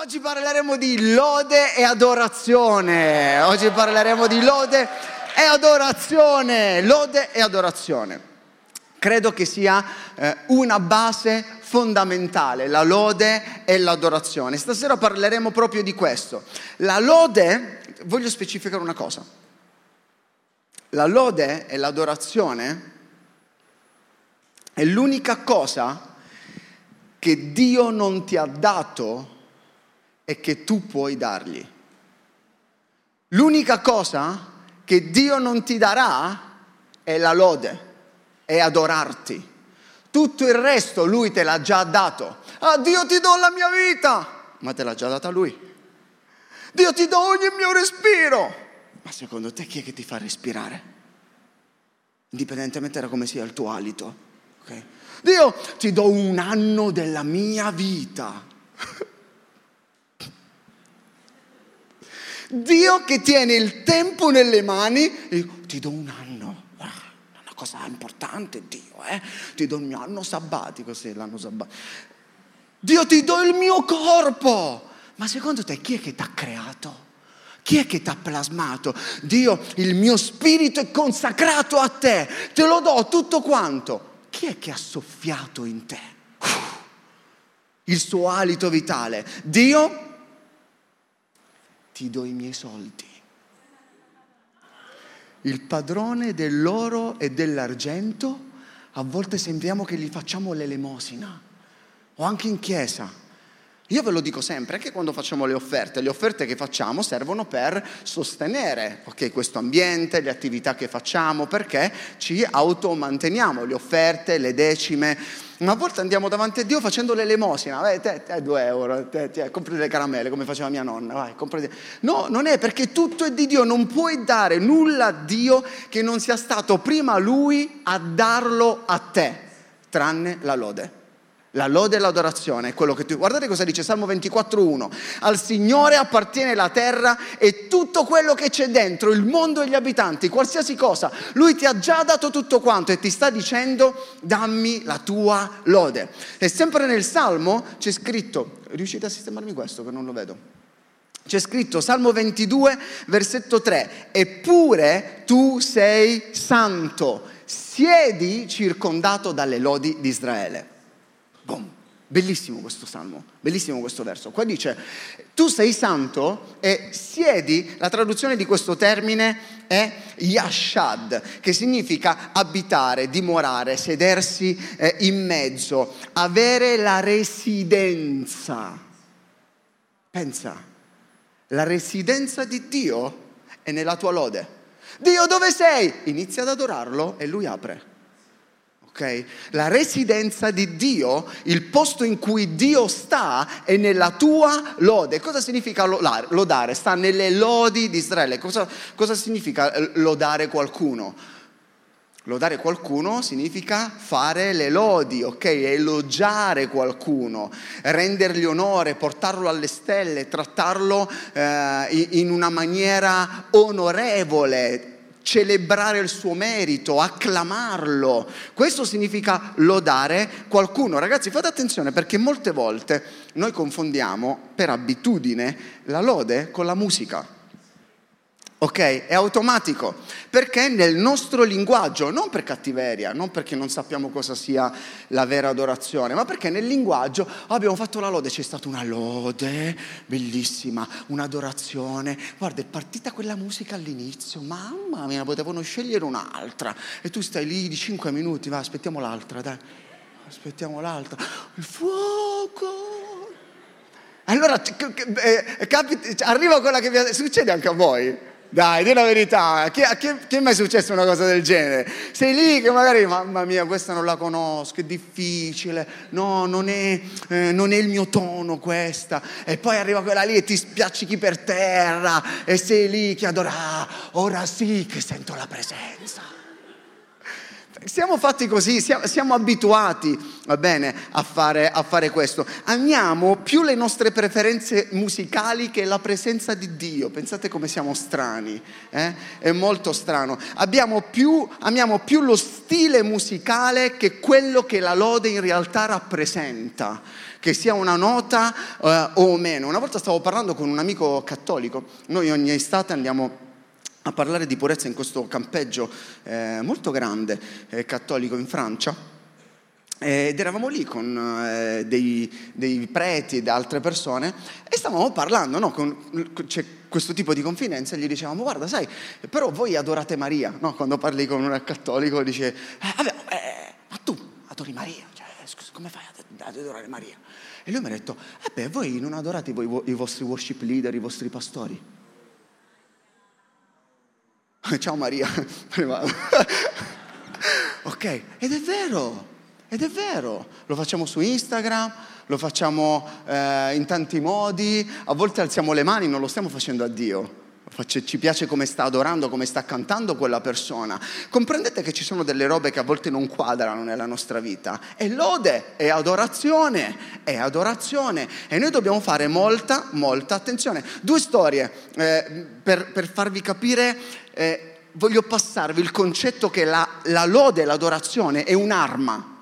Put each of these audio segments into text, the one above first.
Oggi parleremo di lode e adorazione. Oggi parleremo di lode e adorazione. Lode e adorazione. Credo che sia eh, una base fondamentale, la lode e l'adorazione. Stasera parleremo proprio di questo. La lode, voglio specificare una cosa. La lode e l'adorazione è l'unica cosa che Dio non ti ha dato e che tu puoi dargli. L'unica cosa che Dio non ti darà è la lode, è adorarti. Tutto il resto lui te l'ha già dato. Ah, Dio ti do la mia vita, ma te l'ha già data lui. Dio ti do ogni mio respiro. Ma secondo te chi è che ti fa respirare? Indipendentemente da come sia il tuo alito. Okay? Dio, ti do un anno della mia vita. Dio che tiene il tempo nelle mani, ti do un anno. Wow, è una cosa importante, Dio, eh? Ti do il mio anno sabbatico, sì, l'anno sabbatico. Dio ti do il mio corpo. Ma secondo te chi è che ti ha creato? Chi è che ti ha plasmato? Dio, il mio spirito è consacrato a te, te lo do tutto quanto chi è che ha soffiato in te? Il suo alito vitale. Dio, ti do i miei soldi. Il padrone dell'oro e dell'argento, a volte sembriamo che gli facciamo l'elemosina, o anche in chiesa. Io ve lo dico sempre, anche quando facciamo le offerte, le offerte che facciamo servono per sostenere okay, questo ambiente, le attività che facciamo, perché ci automanteniamo, le offerte, le decime. Ma a volte andiamo davanti a Dio facendo l'elemosina, vai, te, te, due euro, te, te, compri le caramelle come faceva mia nonna, vai, compri. No, non è perché tutto è di Dio, non puoi dare nulla a Dio che non sia stato prima Lui a darlo a te, tranne la lode. La lode e l'adorazione è quello che tu... Guardate cosa dice Salmo 24.1. Al Signore appartiene la terra e tutto quello che c'è dentro, il mondo e gli abitanti, qualsiasi cosa. Lui ti ha già dato tutto quanto e ti sta dicendo dammi la tua lode. E sempre nel Salmo c'è scritto, riuscite a sistemarmi questo che non lo vedo? C'è scritto Salmo 22, versetto 3, eppure tu sei santo, siedi circondato dalle lodi di Israele. Boom. Bellissimo questo salmo, bellissimo questo verso. Qua dice, tu sei santo e siedi, la traduzione di questo termine è yashad, che significa abitare, dimorare, sedersi eh, in mezzo, avere la residenza. Pensa, la residenza di Dio è nella tua lode. Dio dove sei? Inizia ad adorarlo e lui apre. Okay? La residenza di Dio, il posto in cui Dio sta è nella tua lode. Cosa significa lodare? Sta nelle lodi di Israele. Cosa, cosa significa eh, lodare qualcuno? Lodare qualcuno significa fare le lodi, ok? Elogiare qualcuno, rendergli onore, portarlo alle stelle, trattarlo eh, in una maniera onorevole, celebrare il suo merito, acclamarlo. Questo significa lodare qualcuno. Ragazzi, fate attenzione perché molte volte noi confondiamo per abitudine la lode con la musica ok? È automatico, perché nel nostro linguaggio, non per cattiveria, non perché non sappiamo cosa sia la vera adorazione, ma perché nel linguaggio oh, abbiamo fatto la lode, c'è stata una lode bellissima, un'adorazione, guarda è partita quella musica all'inizio, mamma mia, potevano scegliere un'altra. E tu stai lì di 5 minuti, va, aspettiamo l'altra, dai, aspettiamo l'altra, il fuoco. Allora eh, capita, arriva quella che vi succede anche a voi dai, di la verità, a chi, a è mai successo una cosa del genere? Sei lì che magari, mamma mia, questa non la conosco, è difficile, no, non è, eh, non è il mio tono questa. E poi arriva quella lì e ti spiaccichi per terra e sei lì che adora, ah, ora sì che sento la presenza. Siamo fatti così, siamo, siamo abituati, va bene, a fare, a fare, questo. Amiamo più le nostre preferenze musicali che la presenza di Dio. Pensate come siamo strani, eh? è molto strano. Più, amiamo più lo stile musicale che quello che la lode in realtà rappresenta che sia una nota eh, o meno. Una volta stavo parlando con un amico cattolico, noi ogni estate andiamo a parlare di purezza in questo campeggio eh, molto grande eh, cattolico in Francia. Ed eravamo lì con eh, dei, dei, preti e altre persone e stavamo parlando, no? con, c'è questo tipo di confidenza e gli dicevamo, guarda, sai, però voi adorate Maria, no? quando parli con un cattolico dice, eh, vabbè, eh, ma tu adori Maria, cioè, scusa, come fai ad adorare Maria? E lui mi ha detto, eh beh, voi non adorate i vostri worship leader, i vostri pastori? Ciao Maria. ok, ed è vero, ed è vero. Lo facciamo su Instagram, lo facciamo eh, in tanti modi, a volte alziamo le mani, non lo stiamo facendo a Dio. Ci piace come sta adorando, come sta cantando quella persona. Comprendete che ci sono delle robe che a volte non quadrano nella nostra vita. È lode, è adorazione, è adorazione. E noi dobbiamo fare molta, molta attenzione. Due storie eh, per, per farvi capire eh, voglio passarvi il concetto che la, la lode, l'adorazione è un'arma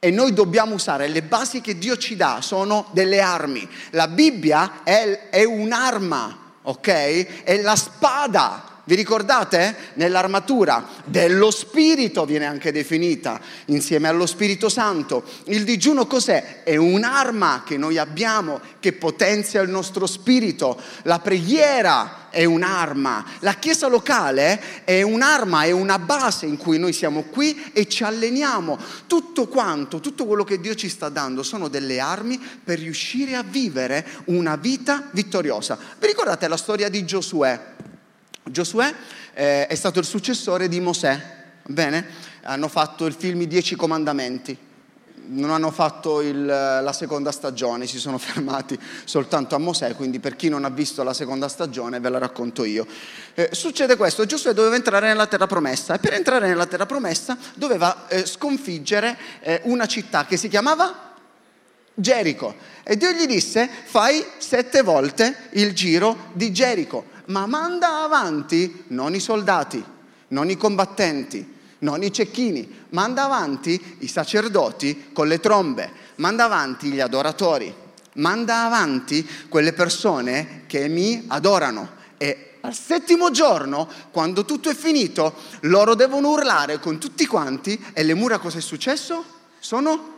e noi dobbiamo usare le basi che Dio ci dà, sono delle armi. La Bibbia è, è un'arma, ok? È la spada vi ricordate? Nell'armatura dello Spirito viene anche definita insieme allo Spirito Santo. Il digiuno cos'è? È un'arma che noi abbiamo che potenzia il nostro spirito. La preghiera è un'arma. La chiesa locale è un'arma, è una base in cui noi siamo qui e ci alleniamo. Tutto quanto, tutto quello che Dio ci sta dando sono delle armi per riuscire a vivere una vita vittoriosa. Vi ricordate la storia di Giosuè? Giosuè eh, è stato il successore di Mosè, bene? Hanno fatto il film I Dieci Comandamenti, non hanno fatto il, la seconda stagione, si sono fermati soltanto a Mosè, quindi per chi non ha visto la seconda stagione ve la racconto io. Eh, succede questo, Giosuè doveva entrare nella terra promessa e per entrare nella terra promessa doveva eh, sconfiggere eh, una città che si chiamava Gerico e Dio gli disse fai sette volte il giro di Gerico ma manda avanti non i soldati, non i combattenti, non i cecchini, manda avanti i sacerdoti con le trombe, manda avanti gli adoratori, manda avanti quelle persone che mi adorano. E al settimo giorno, quando tutto è finito, loro devono urlare con tutti quanti e le mura cosa è successo? Sono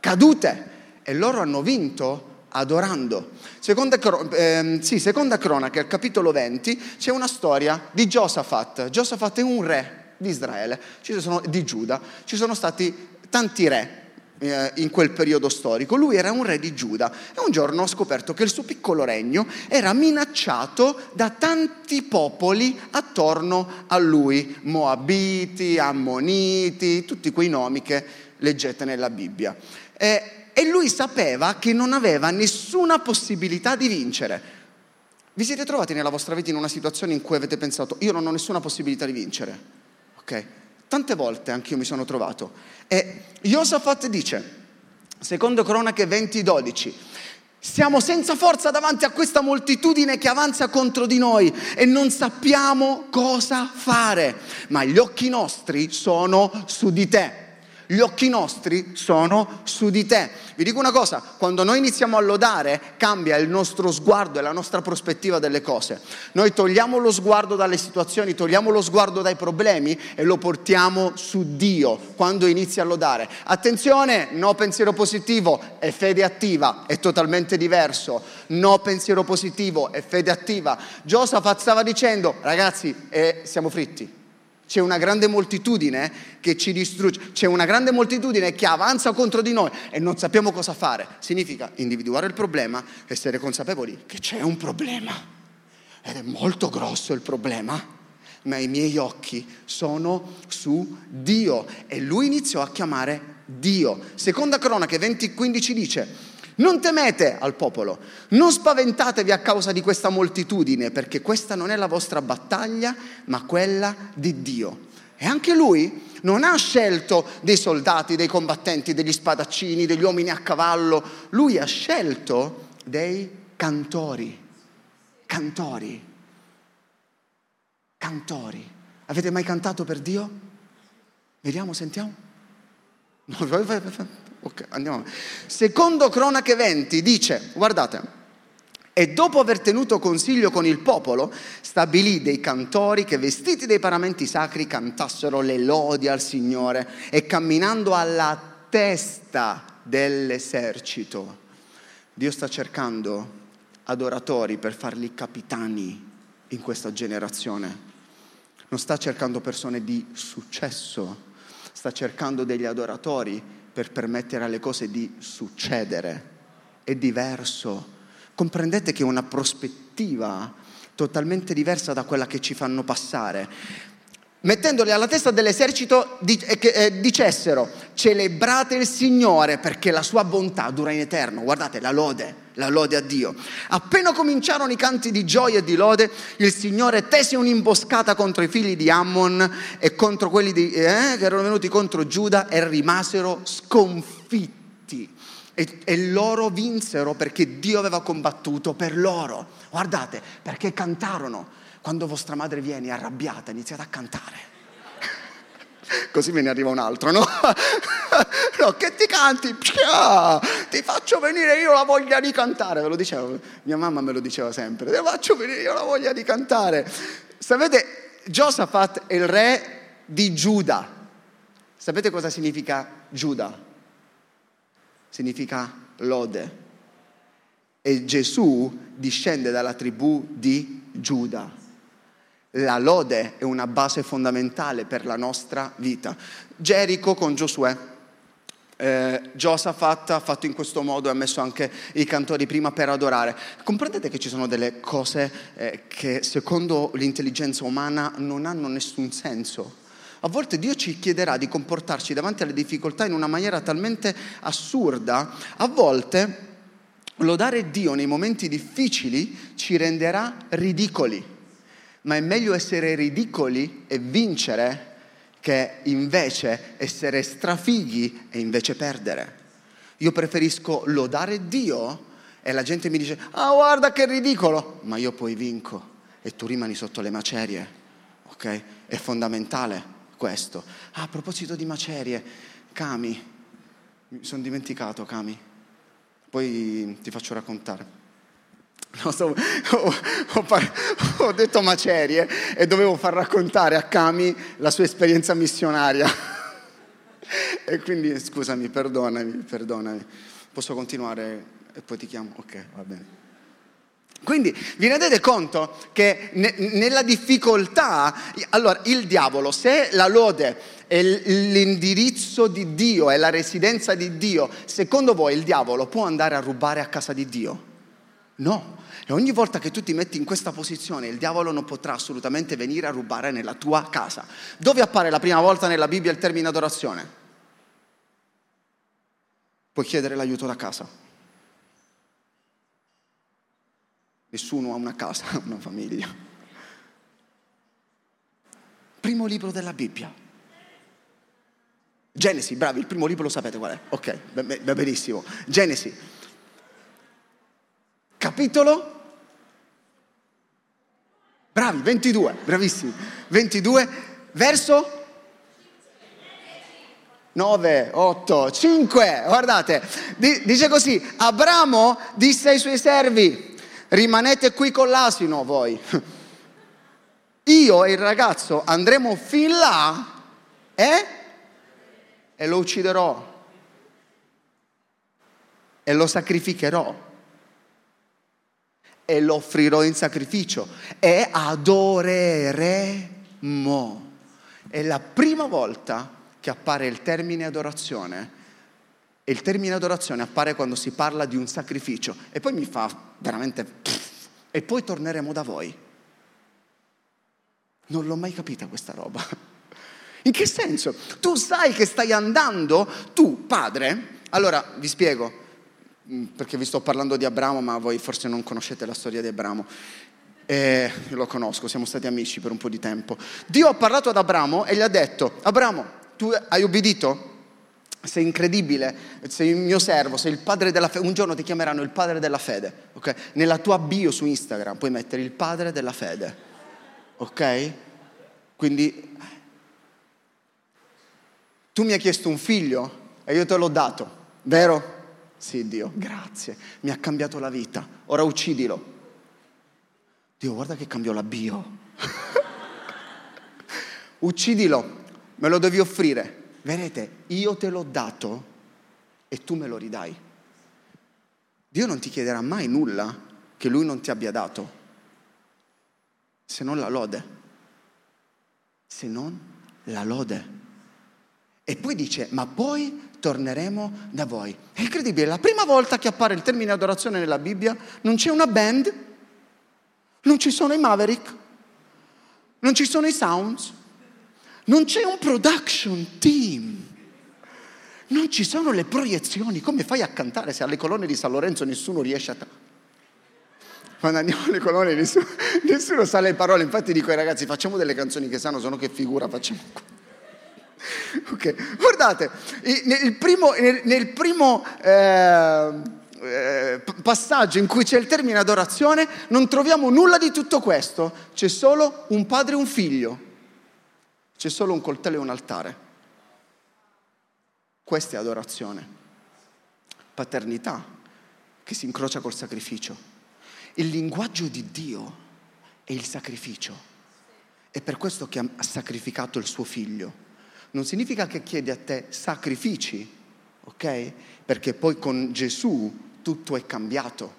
cadute e loro hanno vinto adorando. Seconda, eh, sì, seconda cronaca, capitolo 20, c'è una storia di Giosafat. Giosafat è un re di Israele, sono, di Giuda. Ci sono stati tanti re eh, in quel periodo storico. Lui era un re di Giuda e un giorno ho scoperto che il suo piccolo regno era minacciato da tanti popoli attorno a lui, Moabiti, Ammoniti, tutti quei nomi che leggete nella Bibbia. E e lui sapeva che non aveva nessuna possibilità di vincere. Vi siete trovati nella vostra vita in una situazione in cui avete pensato io non ho nessuna possibilità di vincere? Ok? Tante volte anche io mi sono trovato. E Josafat dice, secondo Cronache 20:12, siamo senza forza davanti a questa moltitudine che avanza contro di noi e non sappiamo cosa fare, ma gli occhi nostri sono su di te gli occhi nostri sono su di te. Vi dico una cosa, quando noi iniziamo a lodare cambia il nostro sguardo e la nostra prospettiva delle cose. Noi togliamo lo sguardo dalle situazioni, togliamo lo sguardo dai problemi e lo portiamo su Dio quando inizi a lodare. Attenzione, no pensiero positivo è fede attiva, è totalmente diverso. No pensiero positivo è fede attiva. Giosafat stava dicendo, ragazzi, eh, siamo fritti c'è una grande moltitudine che ci distrugge, c'è una grande moltitudine che avanza contro di noi e non sappiamo cosa fare. Significa individuare il problema, essere consapevoli che c'è un problema ed è molto grosso il problema, ma i miei occhi sono su Dio e lui iniziò a chiamare Dio. Seconda cronaca 20:15 dice non temete al popolo, non spaventatevi a causa di questa moltitudine, perché questa non è la vostra battaglia, ma quella di Dio. E anche lui non ha scelto dei soldati, dei combattenti, degli spadaccini, degli uomini a cavallo, lui ha scelto dei cantori, cantori, cantori. Avete mai cantato per Dio? Vediamo, sentiamo. Ok, andiamo. Secondo Cronache 20 dice, guardate, e dopo aver tenuto consiglio con il popolo, stabilì dei cantori che vestiti dei paramenti sacri cantassero le lodi al Signore e camminando alla testa dell'esercito. Dio sta cercando adoratori per farli capitani in questa generazione. Non sta cercando persone di successo, sta cercando degli adoratori per permettere alle cose di succedere. È diverso comprendete che è una prospettiva totalmente diversa da quella che ci fanno passare. Mettendoli alla testa dell'esercito eh, dicessero celebrate il Signore perché la sua bontà dura in eterno. Guardate la lode, la lode a Dio. Appena cominciarono i canti di gioia e di lode, il Signore tese un'imboscata contro i figli di Ammon e contro quelli di, eh, che erano venuti contro Giuda e rimasero sconfitti. E, e, loro vinsero perché Dio aveva combattuto per loro. Guardate, perché cantarono. Quando vostra madre viene arrabbiata, iniziate a cantare. Così me ne arriva un altro, no? no, che ti canti? Pia! Ti faccio venire io la voglia di cantare, ve lo dicevo, mia mamma me lo diceva sempre, ti faccio venire io la voglia di cantare. Sapete, Josaphat è il re di Giuda. Sapete cosa significa Giuda? significa lode. E Gesù discende dalla tribù di Giuda. La lode è una base fondamentale per la nostra vita. Gerico con Giosuè. Eh, Giosafat ha fatto in questo modo e ha messo anche i cantori prima per adorare. Comprendete che ci sono delle cose eh, che secondo l'intelligenza umana non hanno nessun senso a volte Dio ci chiederà di comportarci davanti alle difficoltà in una maniera talmente assurda, a volte lodare Dio nei momenti difficili ci renderà ridicoli, ma è meglio essere ridicoli e vincere che invece essere strafighi e invece perdere. Io preferisco lodare Dio e la gente mi dice, ah guarda che ridicolo, ma io poi vinco e tu rimani sotto le macerie, ok? È fondamentale questo. Ah, a proposito di macerie, Cami, mi sono dimenticato Cami, poi ti faccio raccontare. No, so, ho, ho, ho, detto macerie e dovevo far raccontare a Cami la sua esperienza missionaria. e quindi scusami, perdonami, perdonami. Posso continuare e poi ti chiamo? Ok, va bene. Quindi vi rendete conto che ne, nella difficoltà, allora il diavolo, se la lode è l'indirizzo di Dio, è la residenza di Dio, secondo voi il diavolo può andare a rubare a casa di Dio? No. E ogni volta che tu ti metti in questa posizione, il diavolo non potrà assolutamente venire a rubare nella tua casa. Dove appare la prima volta nella Bibbia il termine adorazione? Puoi chiedere l'aiuto da casa. Nessuno ha una casa, una famiglia. Primo libro della Bibbia. Genesi, bravi, il primo libro lo sapete qual è? Ok, benissimo. Genesi. Capitolo? Bravi, 22, bravissimi. 22, verso 9, 8, 5, guardate, dice così, Abramo disse ai suoi servi, rimanete qui con l'asino voi. Io e il ragazzo andremo fin là eh? e lo ucciderò e lo sacrificherò e lo offrirò in sacrificio e adoreremo. È la prima volta che appare il termine adorazione e il termine adorazione appare quando si parla di un sacrificio e poi mi fa veramente... e poi torneremo da voi. Non l'ho mai capita questa roba. In che senso? Tu sai che stai andando, tu padre, allora vi spiego, perché vi sto parlando di Abramo, ma voi forse non conoscete la storia di Abramo. E lo conosco, siamo stati amici per un po' di tempo. Dio ha parlato ad Abramo e gli ha detto, Abramo, tu hai obbedito? Sei incredibile, sei il mio servo, sei il padre della fede. Un giorno ti chiameranno il padre della fede, ok? Nella tua bio su Instagram puoi mettere il padre della fede, ok? Quindi tu mi hai chiesto un figlio e io te l'ho dato, vero? Sì, Dio, grazie, mi ha cambiato la vita, ora uccidilo. Dio, guarda che cambiò la bio. Uccidilo, me lo devi offrire. Vedete, io te l'ho dato e tu me lo ridai. Dio non ti chiederà mai nulla che lui non ti abbia dato, se non la lode. Se non la lode. E poi dice, ma poi torneremo da voi. È incredibile, la prima volta che appare il termine adorazione nella Bibbia non c'è una band, non ci sono i Maverick, non ci sono i Sounds, non c'è un production team, non ci sono le proiezioni. Come fai a cantare se alle colonne di San Lorenzo nessuno riesce a... Quando andiamo alle colonne nessuno, nessuno sa le parole, infatti dico ai ragazzi facciamo delle canzoni che sanno, sono che figura facciamo. Ok, guardate, nel primo, nel, nel primo eh, eh, passaggio in cui c'è il termine adorazione, non troviamo nulla di tutto questo, c'è solo un padre e un figlio, c'è solo un coltello e un altare. Questa è adorazione, paternità che si incrocia col sacrificio. Il linguaggio di Dio è il sacrificio. È per questo che ha sacrificato il suo figlio. Non significa che chiede a te sacrifici, ok? Perché poi con Gesù tutto è cambiato.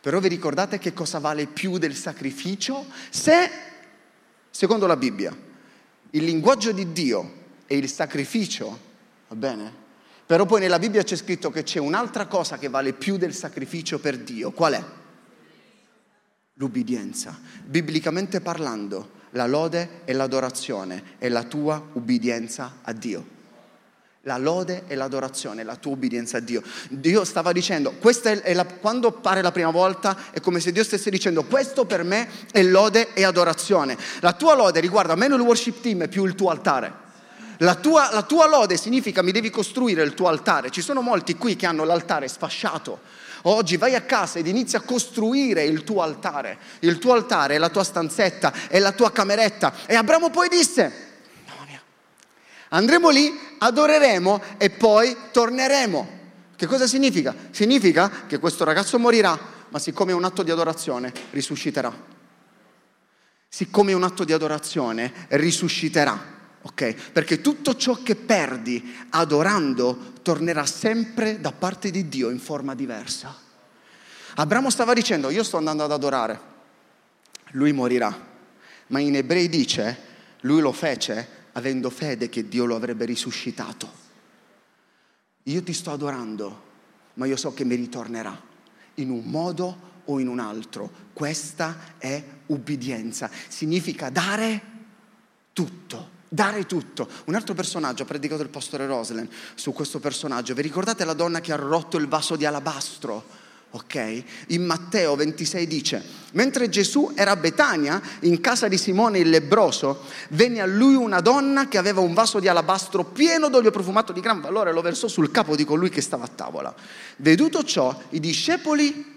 Però vi ricordate che cosa vale più del sacrificio? Se, secondo la Bibbia, il linguaggio di Dio è il sacrificio, va bene? Però poi nella Bibbia c'è scritto che c'è un'altra cosa che vale più del sacrificio per Dio. Qual è? L'ubbidienza. Biblicamente parlando, la lode e l'adorazione è la tua ubbidienza a Dio la lode e l'adorazione, la tua obbedienza a Dio. Dio stava dicendo, è la, quando appare la prima volta è come se Dio stesse dicendo, questo per me è lode e adorazione. La tua lode riguarda meno il worship team più il tuo altare. La tua, la tua lode significa mi devi costruire il tuo altare. Ci sono molti qui che hanno l'altare sfasciato. Oggi vai a casa ed inizi a costruire il tuo altare. Il tuo altare è la tua stanzetta, è la tua cameretta. E Abramo poi disse, Andremo lì, adoreremo e poi torneremo. Che cosa significa? Significa che questo ragazzo morirà, ma siccome è un atto di adorazione, risusciterà. Siccome è un atto di adorazione, risusciterà. Ok? Perché tutto ciò che perdi adorando tornerà sempre da parte di Dio in forma diversa. Abramo stava dicendo, io sto andando ad adorare, lui morirà, ma in ebrei dice, lui lo fece avendo fede che Dio lo avrebbe risuscitato. Io ti sto adorando, ma io so che mi ritornerà in un modo o in un altro. Questa è ubbidienza. Significa dare tutto. Dare tutto. Un altro personaggio, ha predicato il pastore Roslen su questo personaggio. Vi ricordate la donna che ha rotto il vaso di alabastro? Ok? In Matteo 26 dice, mentre Gesù era a Betania, in casa di Simone il lebroso, venne a lui una donna che aveva un vaso di alabastro pieno d'olio profumato di gran valore e lo versò sul capo di colui che stava a tavola. Veduto ciò, i discepoli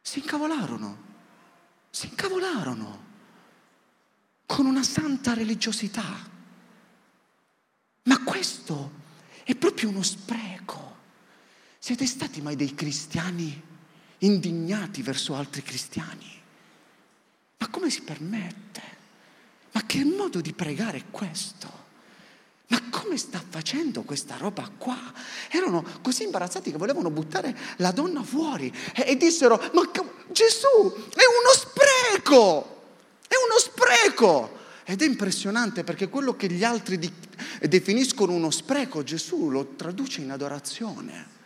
si incavolarono, si incavolarono con una santa religiosità. Ma questo è proprio uno spreco. Siete stati mai dei cristiani indignati verso altri cristiani? Ma come si permette? Ma che modo di pregare è questo? Ma come sta facendo questa roba qua? Erano così imbarazzati che volevano buttare la donna fuori e, e dissero, ma Gesù è uno spreco, è uno spreco. Ed è impressionante perché quello che gli altri di, definiscono uno spreco, Gesù lo traduce in adorazione.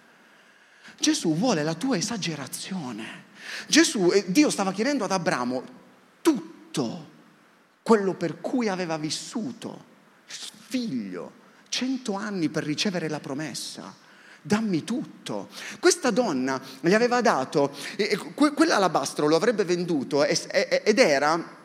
Gesù vuole la tua esagerazione. Gesù, Dio stava chiedendo ad Abramo tutto quello per cui aveva vissuto, figlio, cento anni per ricevere la promessa. dammi tutto. Questa donna gli aveva dato, quell'alabastro lo avrebbe venduto ed era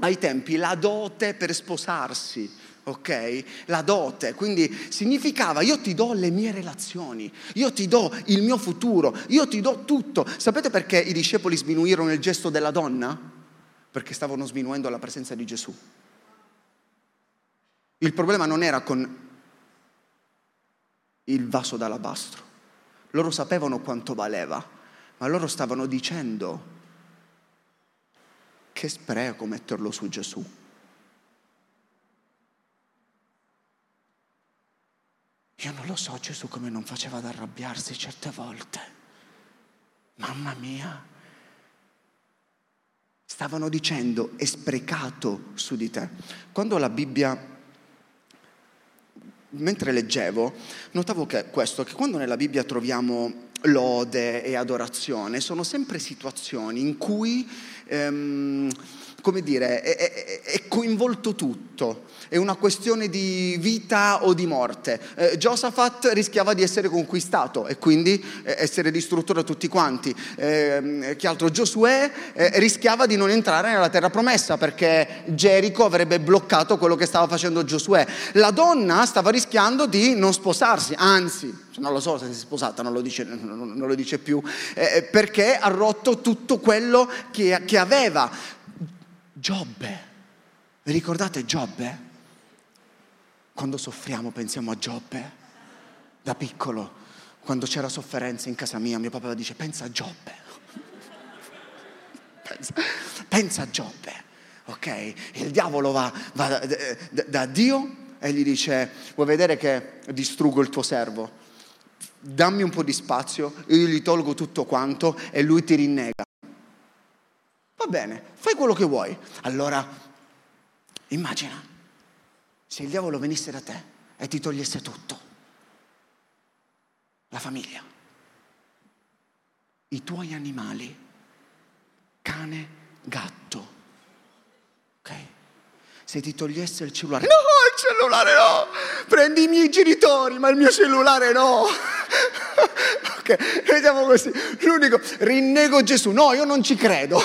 ai tempi la dote per sposarsi. Ok? La dote, quindi significava io ti do le mie relazioni, io ti do il mio futuro, io ti do tutto. Sapete perché i discepoli sminuirono il gesto della donna? Perché stavano sminuendo la presenza di Gesù. Il problema non era con il vaso d'alabastro. Loro sapevano quanto valeva, ma loro stavano dicendo che spreco metterlo su Gesù. Io non lo so Gesù come non faceva ad arrabbiarsi certe volte. Mamma mia. Stavano dicendo è sprecato su di te. Quando la Bibbia mentre leggevo, notavo che questo, che quando nella Bibbia troviamo lode e adorazione, sono sempre situazioni in cui ehm, come dire, è, è, è, coinvolto tutto, è una questione di vita o di morte. Eh, Josaphat rischiava di essere conquistato e quindi eh, essere distrutto da tutti quanti. Eh, che altro? Giosuè eh, rischiava di non entrare nella terra promessa perché Gerico avrebbe bloccato quello che stava facendo Giosuè. La donna stava rischiando di non sposarsi, anzi, non lo so se si è sposata, non lo dice, non lo dice più, eh, perché ha rotto tutto quello che, che aveva. Giobbe. Vi ricordate Giobbe? Quando soffriamo pensiamo a Giobbe. Da piccolo, quando c'era sofferenza in casa mia, mio papà dice pensa a Giobbe. pensa, pensa, a Giobbe. Ok? Il diavolo va, va da, da, da Dio e gli dice vuoi vedere che distruggo il tuo servo? Dammi un po' di spazio, io gli tolgo tutto quanto e lui ti rinnega. Va bene, fai quello che vuoi. Allora, immagina se il diavolo venisse da te e ti togliesse tutto. La famiglia, i tuoi animali, cane, gatto. Ok? Se ti togliesse il cellulare, no, il cellulare no! Prendi i miei genitori, ma il mio cellulare no! ok, vediamo così. L'unico, rinnego Gesù. No, io non ci credo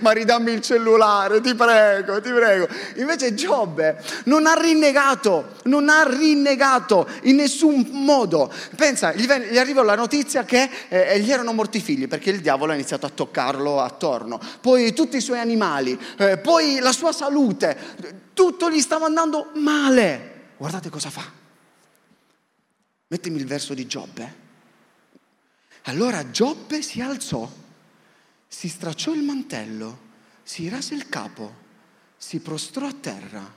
ma ridammi il cellulare, ti prego, ti prego. Invece Giobbe non ha rinnegato, non ha rinnegato in nessun modo. Pensa, gli, ven- gli arrivò la notizia che eh, gli erano morti i figli perché il diavolo ha iniziato a toccarlo attorno. Poi tutti i suoi animali, eh, poi la sua salute, tutto gli stava andando male. Guardate cosa fa. Mettimi il verso di Giobbe. Allora Giobbe si alzò si stracciò il mantello, si rase il capo, si prostrò a terra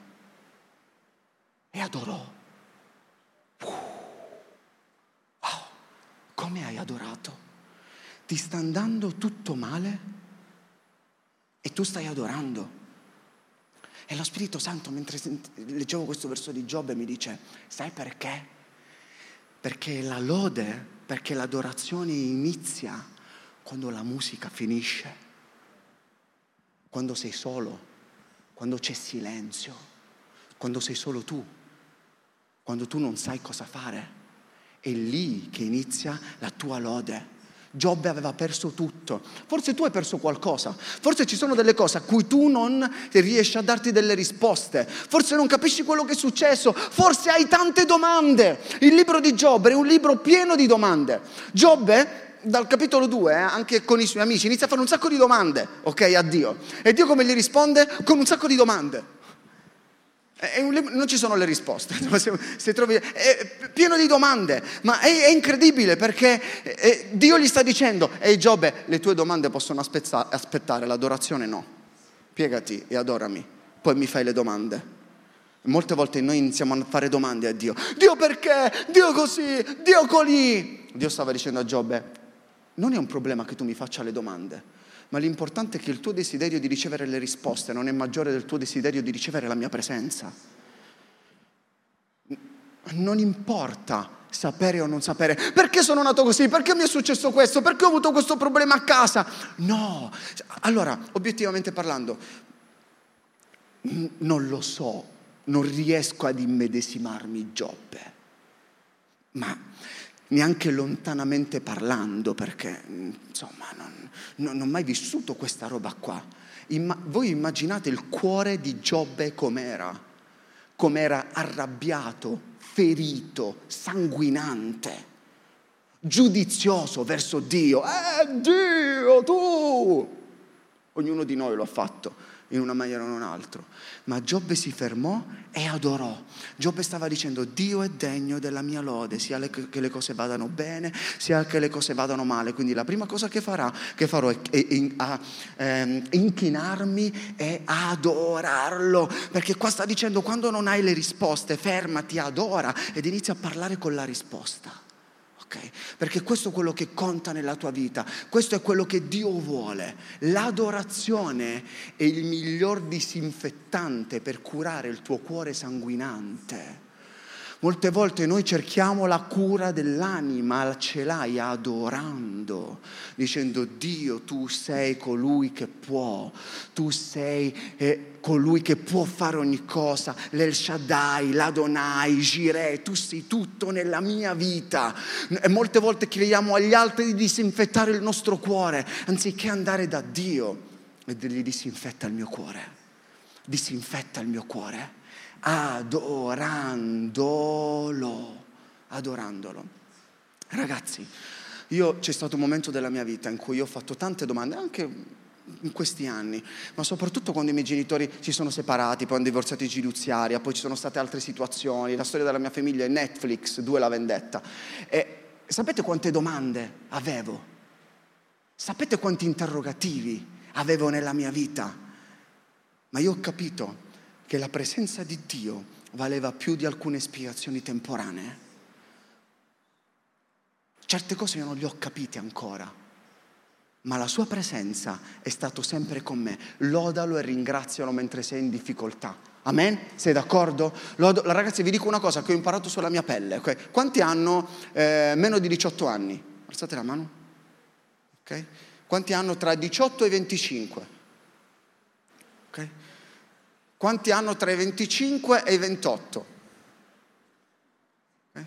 e adorò. Wow, come hai adorato? Ti sta andando tutto male e tu stai adorando. E lo Spirito Santo, mentre leggevo questo verso di Giobbe, mi dice, sai perché? Perché la lode, perché l'adorazione inizia quando la musica finisce, quando sei solo, quando c'è silenzio, quando sei solo tu, quando tu non sai cosa fare. È lì che inizia la tua lode. Giobbe aveva perso tutto. Forse tu hai perso qualcosa. Forse ci sono delle cose a cui tu non riesci a darti delle risposte. Forse non capisci quello che è successo. Forse hai tante domande. Il libro di Giobbe è un libro pieno di domande. Giobbe dal capitolo 2, eh, anche con i suoi amici, inizia a fare un sacco di domande, ok, a Dio. E Dio come gli risponde? Con un sacco di domande. Un, non ci sono le risposte, se trovi, è pieno di domande, ma è, è incredibile perché è, Dio gli sta dicendo, ehi Giobbe, le tue domande possono aspetta, aspettare, l'adorazione no. Piegati e adorami, poi mi fai le domande. Molte volte noi iniziamo a fare domande a Dio. Dio perché? Dio così? Dio colì? Dio stava dicendo a Giobbe, non è un problema che tu mi faccia le domande, ma l'importante è che il tuo desiderio di ricevere le risposte non è maggiore del tuo desiderio di ricevere la mia presenza. Non importa sapere o non sapere, perché sono nato così, perché mi è successo questo, perché ho avuto questo problema a casa. No, allora, obiettivamente parlando, non lo so, non riesco ad immedesimarmi Giobbe, ma neanche lontanamente parlando, perché insomma non, non ho mai vissuto questa roba qua. Imma- voi immaginate il cuore di Giobbe com'era, com'era arrabbiato, ferito, sanguinante, giudizioso verso Dio. Eh Dio, tu! Ognuno di noi lo ha fatto in una maniera o in un'altra. Ma Giobbe si fermò e adorò. Giobbe stava dicendo Dio è degno della mia lode, sia che le cose vadano bene, sia che le cose vadano male. Quindi la prima cosa che, farà, che farò è, è, è ehm, inchinarmi e adorarlo. Perché qua sta dicendo quando non hai le risposte, fermati, adora ed inizia a parlare con la risposta ok? Perché questo è quello che conta nella tua vita, questo è quello che Dio vuole. L'adorazione è il miglior disinfettante per curare il tuo cuore sanguinante. Molte volte noi cerchiamo la cura dell'anima, ce l'hai adorando, dicendo Dio, tu sei colui che può, tu sei eh, colui che può fare ogni cosa, l'El Shaddai, l'Adonai, Jireh, tu sei tutto nella mia vita. E molte volte chiediamo agli altri di disinfettare il nostro cuore, anziché andare da Dio e dirgli disinfetta il mio cuore, disinfetta il mio cuore adorandolo, adorandolo. Ragazzi, io c'è stato un momento della mia vita in cui ho fatto tante domande, anche in questi anni, ma soprattutto quando i miei genitori si sono separati, poi hanno divorziato in giudiziaria, poi ci sono state altre situazioni, la storia della mia famiglia è Netflix, due la vendetta. E sapete quante domande avevo? Sapete quanti interrogativi avevo nella mia vita? Ma io ho capito che la presenza di Dio valeva più di alcune spiegazioni temporanee. Certe cose io non le ho capite ancora, ma la sua presenza è stata sempre con me. Lodalo e ringrazialo mentre sei in difficoltà. Amen? Sei d'accordo? Lodo, ragazzi, vi dico una cosa che ho imparato sulla mia pelle. Okay? Quanti hanno eh, meno di 18 anni? Alzate la mano. Okay? Quanti hanno tra 18 e 25? Okay? Quanti hanno tra i 25 e i 28? Eh?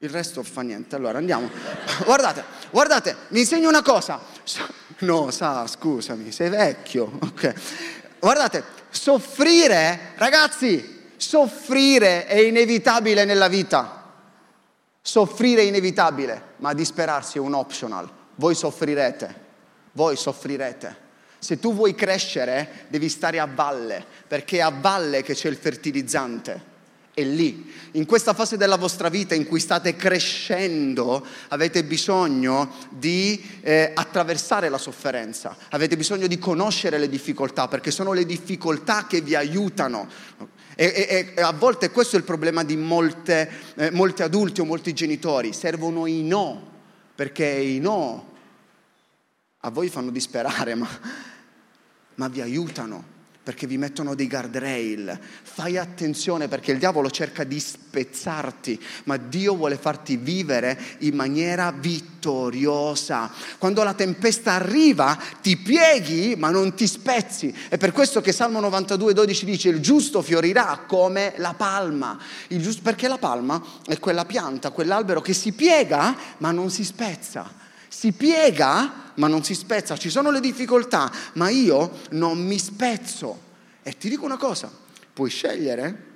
Il resto fa niente. Allora andiamo. Guardate, guardate, mi insegno una cosa. No, sa, scusami, sei vecchio. Ok. Guardate, soffrire, ragazzi, soffrire è inevitabile nella vita. Soffrire è inevitabile, ma disperarsi è un optional. Voi soffrirete, voi soffrirete. Se tu vuoi crescere, devi stare a valle, perché è a valle che c'è il fertilizzante. È lì. In questa fase della vostra vita in cui state crescendo, avete bisogno di eh, attraversare la sofferenza, avete bisogno di conoscere le difficoltà, perché sono le difficoltà che vi aiutano. E, e, e a volte questo è il problema di molte, eh, molti adulti o molti genitori, servono i no, perché i no a voi fanno disperare, ma ma vi aiutano perché vi mettono dei guardrail. Fai attenzione perché il diavolo cerca di spezzarti, ma Dio vuole farti vivere in maniera vittoriosa. Quando la tempesta arriva, ti pieghi, ma non ti spezzi. È per questo che Salmo 92, 12 dice: Il giusto fiorirà come la palma. Giusto, perché la palma è quella pianta, quell'albero che si piega, ma non si spezza si piega ma non si spezza, ci sono le difficoltà, ma io non mi spezzo. E ti dico una cosa, puoi scegliere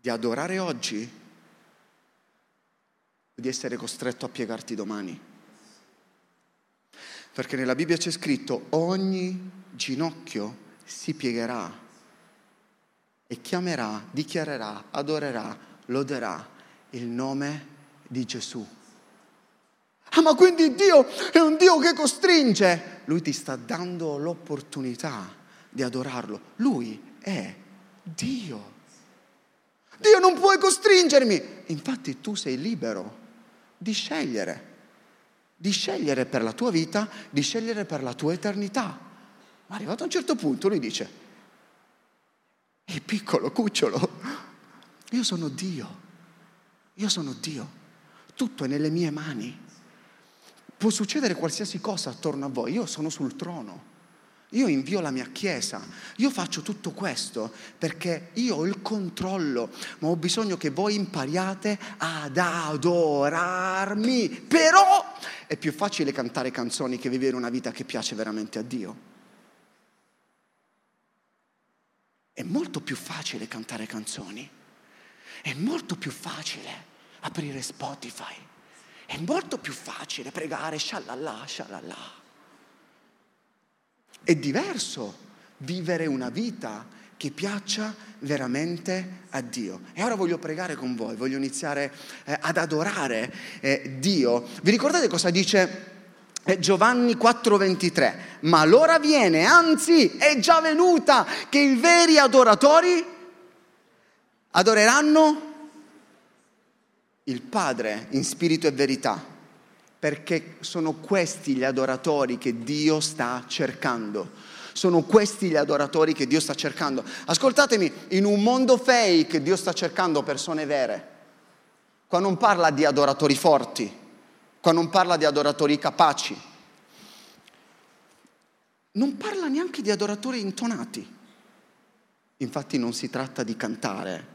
di adorare oggi o di essere costretto a piegarti domani. Perché nella Bibbia c'è scritto ogni ginocchio si piegherà e chiamerà, dichiarerà, adorerà, loderà il nome di Gesù. Ah, ma quindi Dio è un Dio che costringe. Lui ti sta dando l'opportunità di adorarlo. Lui è Dio. Dio non puoi costringermi. Infatti tu sei libero di scegliere, di scegliere per la tua vita, di scegliere per la tua eternità. Ma arrivato a un certo punto lui dice, il piccolo cucciolo, io sono Dio, io sono Dio, tutto è nelle mie mani. Può succedere qualsiasi cosa attorno a voi, io sono sul trono. Io invio la mia chiesa, io faccio tutto questo perché io ho il controllo, ma ho bisogno che voi impariate ad adorarmi. Però è più facile cantare canzoni che vivere una vita che piace veramente a Dio. È molto più facile cantare canzoni, è molto più facile aprire Spotify, è molto più facile pregare shalala, shalala. È diverso vivere una vita che piaccia veramente a Dio. E ora voglio pregare con voi, voglio iniziare eh, ad adorare eh, Dio. Vi ricordate cosa dice eh, Giovanni 4:23? Ma l'ora viene, anzi è già venuta, che i veri adoratori adoreranno il Padre in spirito e verità perché sono questi gli adoratori che Dio sta cercando. Sono questi gli adoratori che Dio sta cercando. Ascoltatemi, in un mondo fake Dio sta cercando persone vere. Qua non parla di adoratori forti, qua non parla di adoratori capaci, non parla neanche di adoratori intonati. Infatti non si tratta di cantare,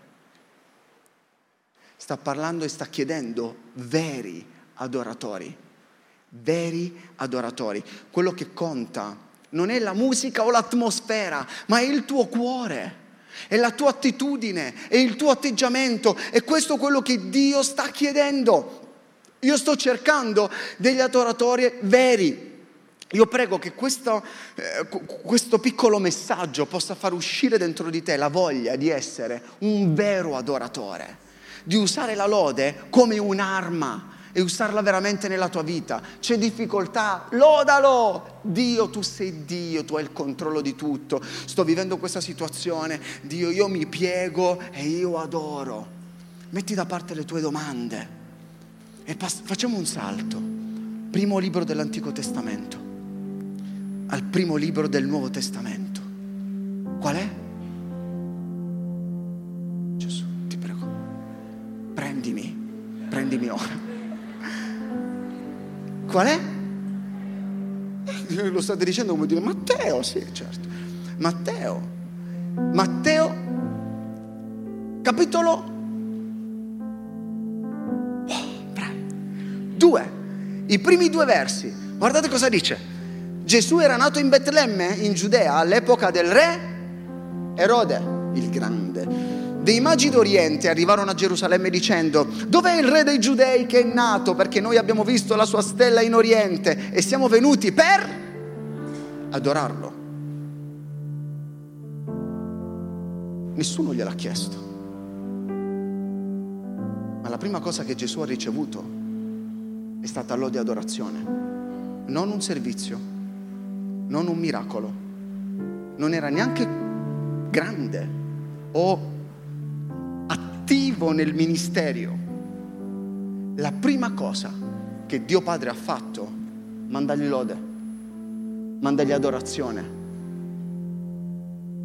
sta parlando e sta chiedendo veri adoratori, veri adoratori. Quello che conta non è la musica o l'atmosfera, ma è il tuo cuore. È la tua attitudine, è il tuo atteggiamento, è questo quello che Dio sta chiedendo. Io sto cercando degli adoratori veri. Io prego che questo, eh, questo, piccolo messaggio possa far uscire dentro di te la voglia di essere un vero adoratore, di usare la lode come un'arma e usarla veramente nella tua vita. C'è difficoltà, lodalo! Dio, tu sei Dio, tu hai il controllo di tutto. Sto vivendo questa situazione, Dio, io mi piego e io adoro. Metti da parte le tue domande e pass- facciamo un salto. Primo libro dell'Antico Testamento al primo libro del Nuovo Testamento. Qual è? Prendimi, ora. Qual è? Lo state dicendo come dire Matteo, sì, certo. Matteo. Matteo, capitolo oh, due. I primi due versi. Guardate cosa dice. Gesù era nato in Betlemme, in Giudea, all'epoca del re Erode, il grande dei magi d'Oriente arrivarono a Gerusalemme dicendo, dov'è il re dei giudei che è nato? Perché noi abbiamo visto la sua stella in Oriente e siamo venuti per adorarlo. Nessuno gliel'ha chiesto. Ma la prima cosa che Gesù ha ricevuto è stata lode e adorazione, non un servizio, non un miracolo. Non era neanche grande o attivo nel ministero, la prima cosa che Dio Padre ha fatto, mandargli lode, mandargli adorazione.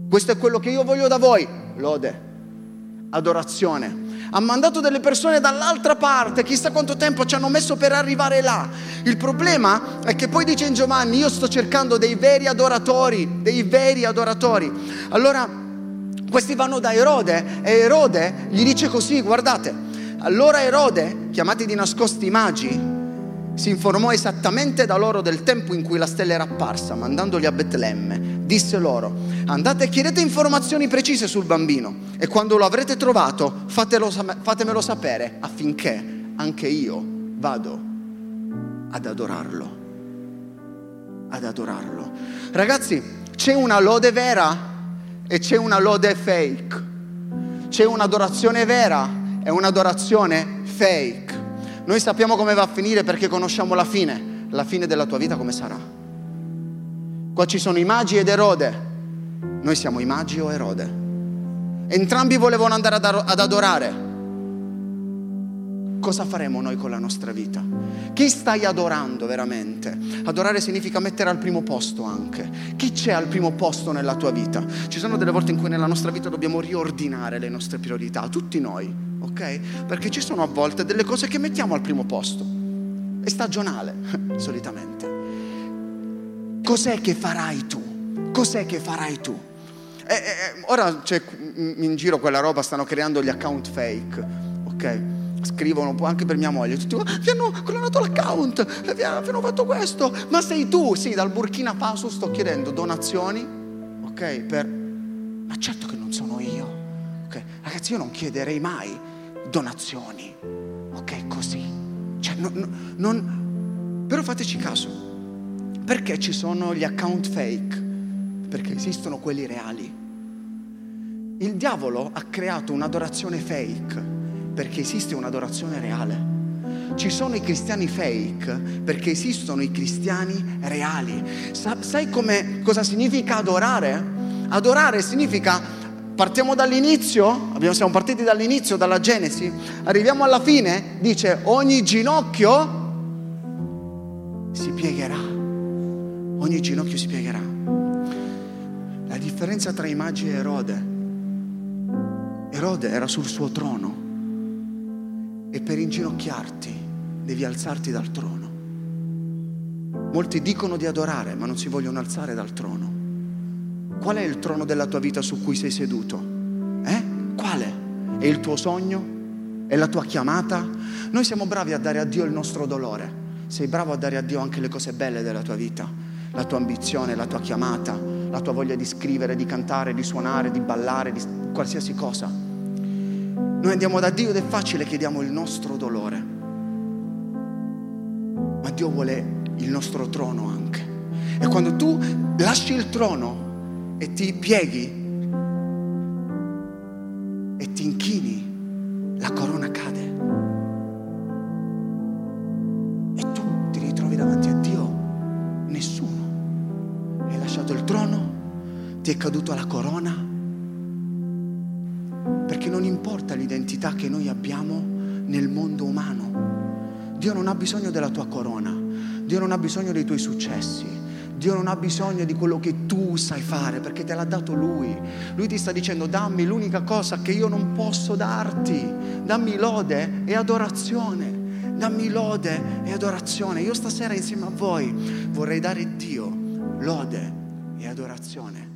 Questo è quello che io voglio da voi, lode, adorazione. Ha mandato delle persone dall'altra parte, chissà quanto tempo ci hanno messo per arrivare là. Il problema è che poi dice in Giovanni, io sto cercando dei veri adoratori, dei veri adoratori. Allora questi vanno da Erode e Erode gli dice così, guardate, allora Erode, chiamati di nascosti i magi, si informò esattamente da loro del tempo in cui la stella era apparsa, mandandoli a Betlemme. Disse loro, andate e chiedete informazioni precise sul bambino e quando lo avrete trovato fatelo, fatemelo sapere affinché anche io vado ad adorarlo. Ad adorarlo. Ragazzi, c'è una lode vera e c'è una lode fake. C'è un'adorazione vera e un'adorazione fake. Noi sappiamo come va a finire perché conosciamo la fine. La fine della tua vita come sarà? Qua ci sono i magi ed Erode. Noi siamo i magi o Erode. Entrambi volevano andare ad adorare cosa faremo noi con la nostra vita? Chi stai adorando veramente? Adorare significa mettere al primo posto anche. Chi c'è al primo posto nella tua vita? Ci sono delle volte in cui nella nostra vita dobbiamo riordinare le nostre priorità, tutti noi, ok? Perché ci sono a volte delle cose che mettiamo al primo posto. È stagionale, solitamente. Cos'è che farai tu cos'è che farai tu? E, e, ora c'è in giro quella roba, stanno creando gli account fake, ok? Scrivono anche per mia moglie, tutti, oh, vi hanno clonato l'account, vi hanno fatto questo, ma sei tu? Sì, dal Burkina Faso sto chiedendo donazioni, ok? Per... Ma certo che non sono io, ok? Ragazzi, io non chiederei mai donazioni, ok? Così. Cioè, non, non... Però fateci caso, perché ci sono gli account fake? Perché esistono quelli reali. Il diavolo ha creato un'adorazione fake perché esiste un'adorazione reale. Ci sono i cristiani fake perché esistono i cristiani reali. Sa- sai cosa significa adorare? Adorare significa, partiamo dall'inizio, siamo partiti dall'inizio, dalla Genesi, arriviamo alla fine, dice ogni ginocchio si piegherà, ogni ginocchio si piegherà. La differenza tra i magi e Erode Erode era sul suo trono e per inginocchiarti devi alzarti dal trono. Molti dicono di adorare ma non si vogliono alzare dal trono. Qual è il trono della tua vita su cui sei seduto? Eh? Quale? È il tuo sogno? È la tua chiamata? Noi siamo bravi a dare a Dio il nostro dolore. Sei bravo a dare a Dio anche le cose belle della tua vita, la tua ambizione, la tua chiamata, la tua voglia di scrivere, di cantare, di suonare, di ballare, di qualsiasi cosa. Noi andiamo da Dio ed è facile, chiediamo il nostro dolore. Ma Dio vuole il nostro trono anche. E quando tu lasci il trono e ti pieghi e ti inchini, la corona cade. E tu ti ritrovi davanti a Dio, nessuno. Hai lasciato il trono, ti è caduta la corona importa l'identità che noi abbiamo nel mondo umano. Dio non ha bisogno della tua corona, Dio non ha bisogno dei tuoi successi, Dio non ha bisogno di quello che tu sai fare perché te l'ha dato Lui. Lui ti sta dicendo dammi l'unica cosa che io non posso darti, dammi lode e adorazione. Dammi lode e adorazione. Io stasera insieme a voi vorrei dare Dio lode e adorazione.